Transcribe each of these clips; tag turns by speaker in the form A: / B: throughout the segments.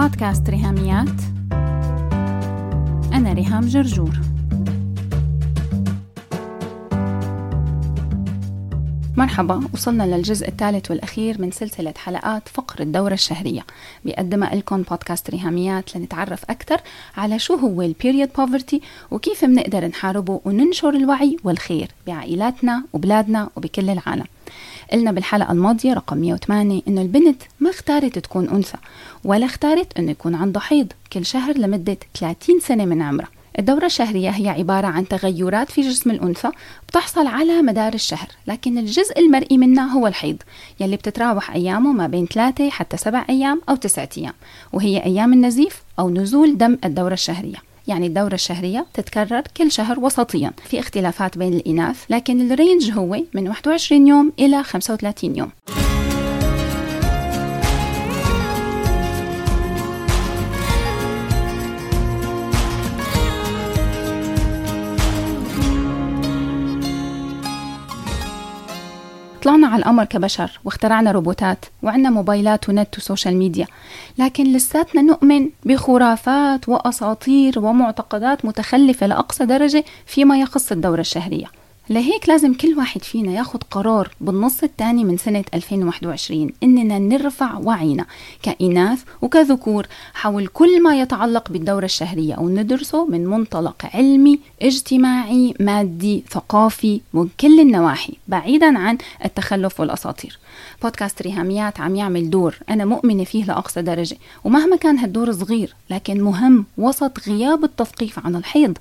A: بودكاست ريهاميات. أنا ريهام جرجور. مرحبا وصلنا للجزء الثالث والأخير من سلسلة حلقات فقر الدورة الشهرية. بيقدمها لكم بودكاست ريهاميات لنتعرف أكثر على شو هو ال period poverty وكيف بنقدر نحاربه وننشر الوعي والخير بعائلاتنا وبلادنا وبكل العالم. قلنا بالحلقة الماضية رقم 108 إنه البنت ما اختارت تكون أنثى ولا اختارت إنه يكون عندها حيض. كل شهر لمدة 30 سنة من عمرها. الدورة الشهرية هي عبارة عن تغيرات في جسم الأنثى بتحصل على مدار الشهر لكن الجزء المرئي منها هو الحيض يلي بتتراوح أيامه ما بين ثلاثة حتى سبع أيام أو تسعة أيام وهي أيام النزيف أو نزول دم الدورة الشهرية. يعني الدورة الشهرية تتكرر كل شهر وسطيا في اختلافات بين الإناث لكن الرينج هو من 21 يوم إلى 35 يوم. طلعنا على القمر كبشر واخترعنا روبوتات وعنا موبايلات ونت وسوشيال ميديا. لكن لساتنا نؤمن بخرافات وأساطير ومعتقدات متخلفة لأقصى درجة فيما يخص الدورة الشهرية. لهيك لازم كل واحد فينا ياخد قرار بالنص الثاني من سنة 2021 إننا نرفع وعينا كإناث وكذكور حول كل ما يتعلق بالدورة الشهرية وندرسه من منطلق علمي اجتماعي مادي ثقافي من كل النواحي بعيدا عن التخلف والأساطير. بودكاست ريهاميات عم يعمل دور أنا مؤمنة فيه لأقصى درجة ومهما كان هالدور صغير لكن مهم وسط غياب التثقيف عن الحيض.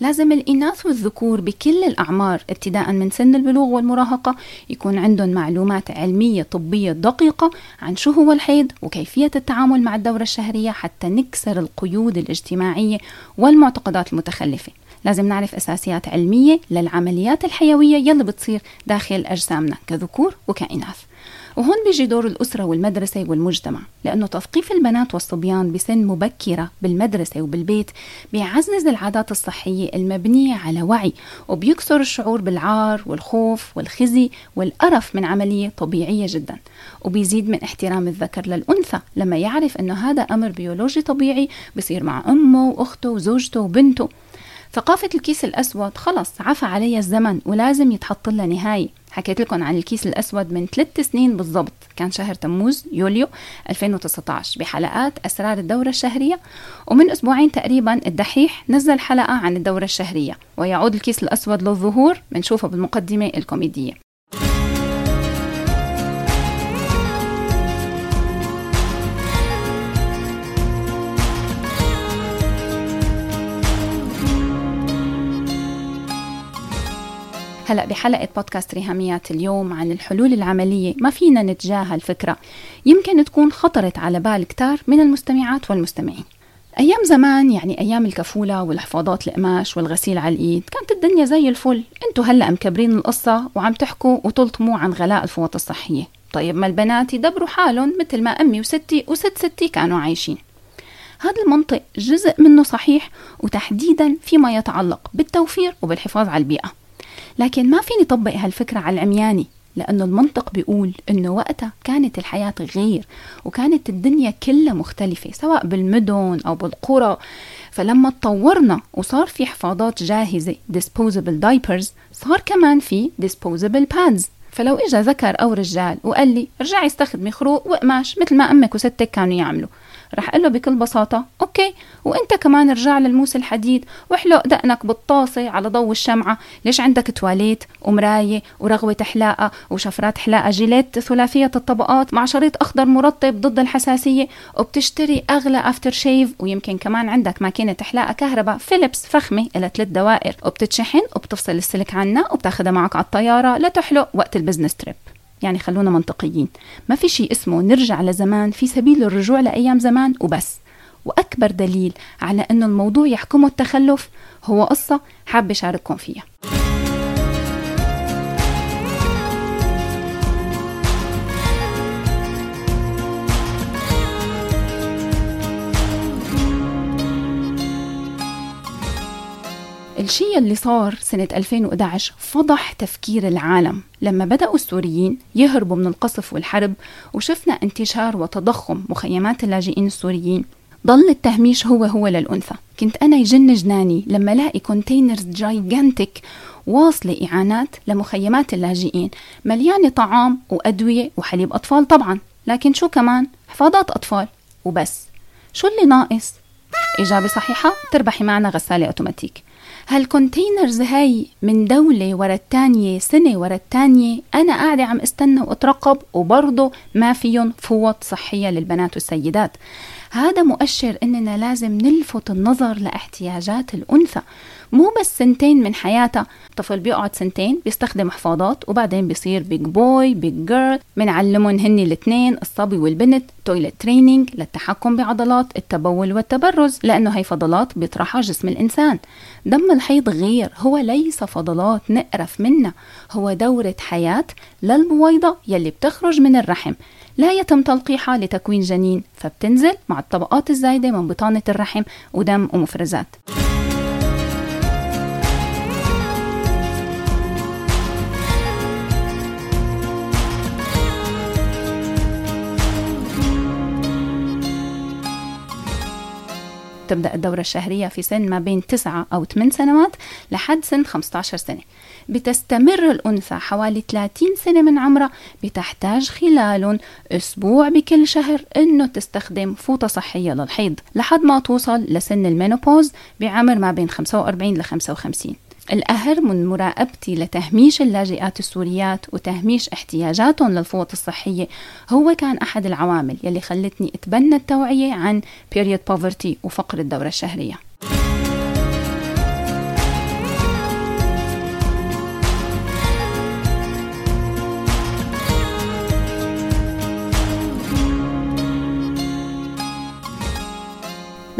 A: لازم الإناث والذكور بكل الأعمار ابتداء من سن البلوغ والمراهقة يكون عندهم معلومات علمية طبية دقيقة عن شو هو الحيض وكيفية التعامل مع الدورة الشهرية حتى نكسر القيود الاجتماعية والمعتقدات المتخلفة. لازم نعرف أساسيات علمية للعمليات الحيوية يلي بتصير داخل أجسامنا كذكور وكإناث وهون بيجي دور الأسرة والمدرسة والمجتمع لأنه تثقيف البنات والصبيان بسن مبكرة بالمدرسة وبالبيت بيعزز العادات الصحية المبنية على وعي وبيكسر الشعور بالعار والخوف والخزي والقرف من عملية طبيعية جدا. وبيزيد من احترام الذكر للأنثى لما يعرف أنه هذا أمر بيولوجي طبيعي بصير مع أمه وأخته وزوجته وبنته. ثقافة الكيس الأسود خلص عفى عليها الزمن ولازم يتحط لها نهاية. حكيت لكم عن الكيس الأسود من ثلاث سنين بالضبط كان شهر تموز يوليو 2019 بحلقات أسرار الدورة الشهرية ومن أسبوعين تقريبا الدحيح نزل حلقة عن الدورة الشهرية ويعود الكيس الأسود للظهور بنشوفه بالمقدمة الكوميدية. هلا بحلقة بودكاست ريهاميات اليوم عن الحلول العملية. ما فينا نتجاهل فكرة. يمكن تكون خطرت على بال كتار من المستمعات والمستمعين. أيام زمان يعني أيام الكفولة والحفاضات القماش والغسيل على الإيد كانت الدنيا زي الفل. أنتوا هلأ مكبرين القصة وعم تحكوا وتلطموا عن غلاء الفوط الصحية. طيب ما البنات يدبروا حالهم مثل ما أمي وستي وست ستي كانوا عايشين. هذا المنطق جزء منه صحيح وتحديدا فيما يتعلق بالتوفير وبالحفاظ على البيئة. لكن ما فيني طبق هالفكرة على العمياني لأنه المنطق بيقول إنه وقتها كانت الحياة غير وكانت الدنيا كلها مختلفة سواء بالمدن أو بالقرى. فلما تطورنا وصار في حفاضات جاهزة disposable diapers صار كمان في disposable pads فلو إجا ذكر أو رجال وقال لي ارجعي استخدمي خروق وقماش مثل ما أمك وستك كانوا يعملوا. رح أقول له بكل بساطة okay وأنت كمان ارجع للموس الحديد وإحلق دقنك بالطاسة على ضوء الشمعة. ليش عندك تواليت ومراية ورغوة حلاقة وشفرات حلاقة Gillette ثلاثية الطبقات مع شريط أخضر مرطب ضد الحساسية؟ وبتشتري أغلى after shave ويمكن كمان عندك ماكينة حلاقة كهرباء فيليبس فخمة إلها ثلاث دوائر. وبتتشحن وبتفصل السلك عنها وبتاخدها معك على الطيارة لتحلق وقت ال business trip يعني خلونا منطقيين. ما في شيء اسمه نرجع لزمان في سبيل الرجوع لأيام زمان وبس. وأكبر دليل على أنه الموضوع يحكمه التخلف هو قصة حابة شارككم فيها. الشيء اللي صار سنة 2011 فضح تفكير العالم لما بدأوا السوريين يهربوا من القصف والحرب وشفنا انتشار وتضخم مخيمات اللاجئين السوريين. ضل التهميش هو هو للأنثى. كنت أنا يجن جناني لما لاقي containers gigantic واصلة إعانات لمخيمات اللاجئين. مليانة طعام وأدوية وحليب أطفال طبعا. لكن شو كمان؟ حفاضات أطفال. وبس. شو اللي ناقص؟ إجابة صحيحة تربحي معنا غسالة أوتوماتيك. هال containers هاي من دولة ورا التانية سنة ورا التانية؟ أنا قاعدة عم استنى وأترقب وبرضه ما فيهم فوط صحية للبنات والسيدات. هذا مؤشر إننا لازم نلفت النظر لاحتياجات الأنثى. مو بس سنتين من حياتها الطفل بيقعد سنتين بيستخدم حفاضات وبعدين بيصير big boy big girl بنعلمهم هن الاثنين الصبي والبنت toilet training للتحكم بعضلات التبول والتبرز. لأنه هي فضلات بيطرحها جسم الإنسان. دم الحيض غير هو ليس فضلات نقرف منها. هو دورة حياة للبويضة يلي بتخرج من الرحم. لا يتم تلقيحها لتكوين جنين فبتنزل مع الطبقات الزايدة من بطانة الرحم ودم ومفرزات. تبدأ الدورة الشهرية في سن ما بين 9 أو 8 سنوات لحد سن 15 سنة. بتستمر الأنثى حوالي 30 سنة من عمرها بتحتاج خلالهم أسبوع بكل شهر إنه تستخدم فوطة صحية للحيض لحد ما توصل لسن المينوبوز بعمر ما بين 45 ل 55 الأهم من مراقبتي لتهميش اللاجئات السوريات وتهميش احتياجاتهم للفوط الصحية هو كان أحد العوامل يلي خلتني أتبنى التوعية عن period poverty وفقر الدورة الشهرية.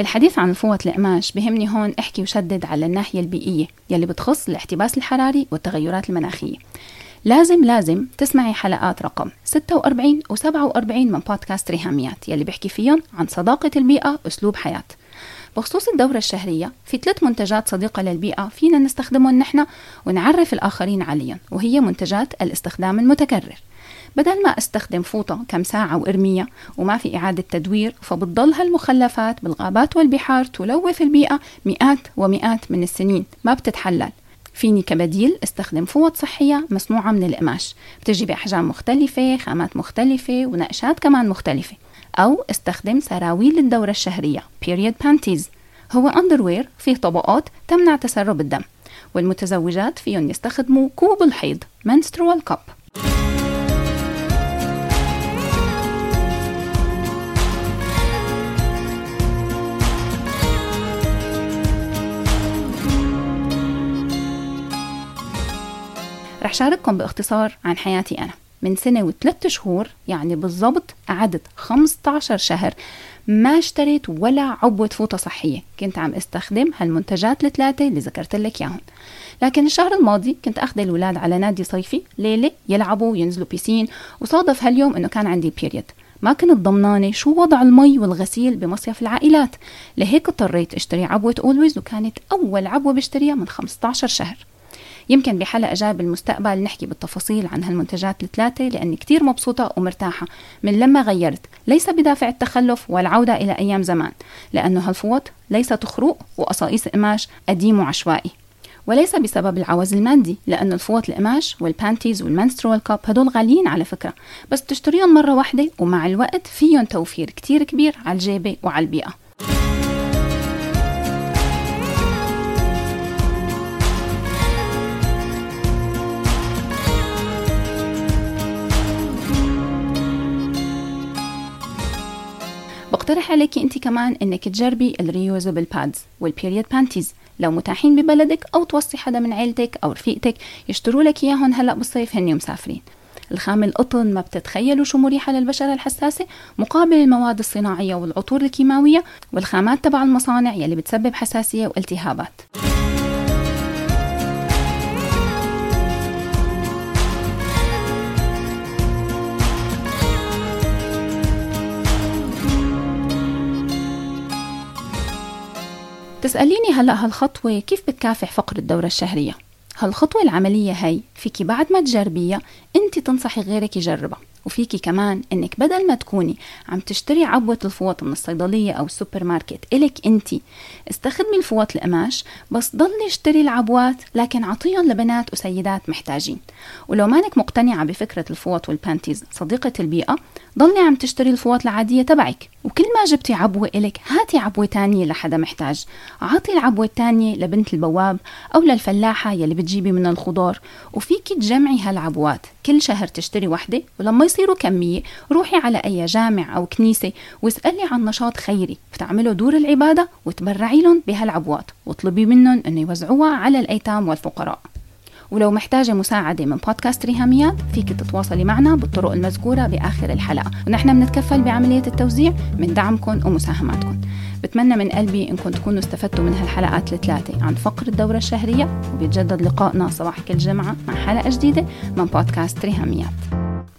A: بالحديث عن الفوط القماش بهمني هون أحكي وشدد على الناحية البيئية يلي بتخص الاحتباس الحراري والتغيرات المناخية. لازم لازم تسمعي حلقات رقم 46 و 47 من بودكاست ريهاميات يلي بحكي فيهم عن صداقة البيئة أسلوب حياة. بخصوص الدورة الشهرية في ثلاث منتجات صديقة للبيئة فينا نستخدمهم نحن ونعرف الآخرين عليهم وهي منتجات الاستخدام المتكرر. بدل ما أستخدم فوطة كم ساعة وارميها وما في إعادة تدوير فبتضل هالمخلفات بالغابات والبحار تلوث البيئة مئات ومئات من السنين ما بتتحلل. فيني كبديل أستخدم فوط صحية مصنوعة من القماش. بتجي بأحجام مختلفة خامات مختلفة ونقشات كمان مختلفة. أو أستخدم سراويل الدورة الشهرية period panties. هو أندروير فيه طبقات تمنع تسرب الدم. والمتزوجات فيهم يستخدموا كوب الحيض menstrual cup. رح شارككم باختصار عن حياتي أنا. من سنة وثلاث شهور يعني بالضبط قعدت 15 شهر ما اشتريت ولا عبوة فوطة صحية. كنت عم استخدم هالمنتجات الثلاثة اللي ذكرت لك إياهم. لكن الشهر الماضي كنت أخذ الولاد على نادي صيفي ليلة يلعبوا وينزلوا piscine وصادف هاليوم إنه كان عندي period ما كنت ضمنانة شو وضع المي والغسيل بمصيف العائلات. لهيك اضطريت أشتري عبوة Always وكانت أول عبوة بشتريها من 15 شهر. يمكن بحلقة جاي بالمستقبل نحكي بالتفاصيل عن هالمنتجات الثلاثة لأني كتير مبسوطة ومرتاحة. من لما غيرت ليس بدافع التخلف والعودة إلى أيام زمان لأنه هالفوط ليست خروق وقصائص قماش قديم وعشوائي. وليس بسبب العوز المادي لأن الفوط القماش وال panties وال menstrual cup هدول غاليين على فكرة بس تشتريهم مرة واحدة ومع الوقت فيهم توفير كتير كبير على الجيبة وعلى البيئة. بقترح عليك انت كمان إنك تجربي ال reusable pads وال period panties لو متاحين ببلدك أو توصي حدا من عيلتك أو رفيقتك يشتروا لك إياهم هلأ بالصيف هن مسافرين. الخام القطن ما بتتخيلوا شو مريحة للبشرة الحساسة مقابل المواد الصناعية والعطور الكيماوية والخامات تبع المصانع يلي بتسبب حساسية والتهابات. تسأليني هلأ هالخطوة كيف بتكافح فقر الدورة الشهرية؟ هالخطوة العملية هي فيكي بعد ما تجربيها انت تنصحي غيرك يجربها وفيكي كمان إنك بدل ما تكوني عم تشتري عبوة الفوط من الصيدلية أو السوبر ماركت إلك انتي استخدمي الفوط القماش بس ضلي اشتري العبوات لكن عطيهم لبنات وسيدات محتاجين. ولو مانك مقتنعة بفكرة الفوط وال panties صديقة البيئة ضلي عم تشتري الفوط العادية تبعك. وكل ما جبتي عبوة إلك هاتي عبوة تانية لحدا محتاج. عطي العبوة التانية لبنت البواب أو للفلاحة يلي بتجيبي من الخضار. وفيكي تجمعي هالعبوات. كل شهر تشتري وحدة ولما يصيروا كمية. روحي على أي جامع أو كنيسة واسألي عن نشاط خيري. بتعملوا دور العبادة وتبرعي لهم بهالعبوات. واطلبي منهم أنه يوزعوها على الأيتام والفقراء. ولو محتاجة مساعدة من بودكاست ريهاميات فيك تتواصلي معنا بالطرق المذكورة بآخر الحلقة. ونحن بنتكفل بعملية التوزيع من دعمكم ومساهماتكم. بتمنى من قلبي إنكم تكونوا استفدتوا من هالحلقات الثلاثة عن فقر الدورة الشهرية. وبيتجدد لقائنا صباح كل جمعة مع حلقة جديدة من بودكاست ريهاميات.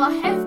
B: Well,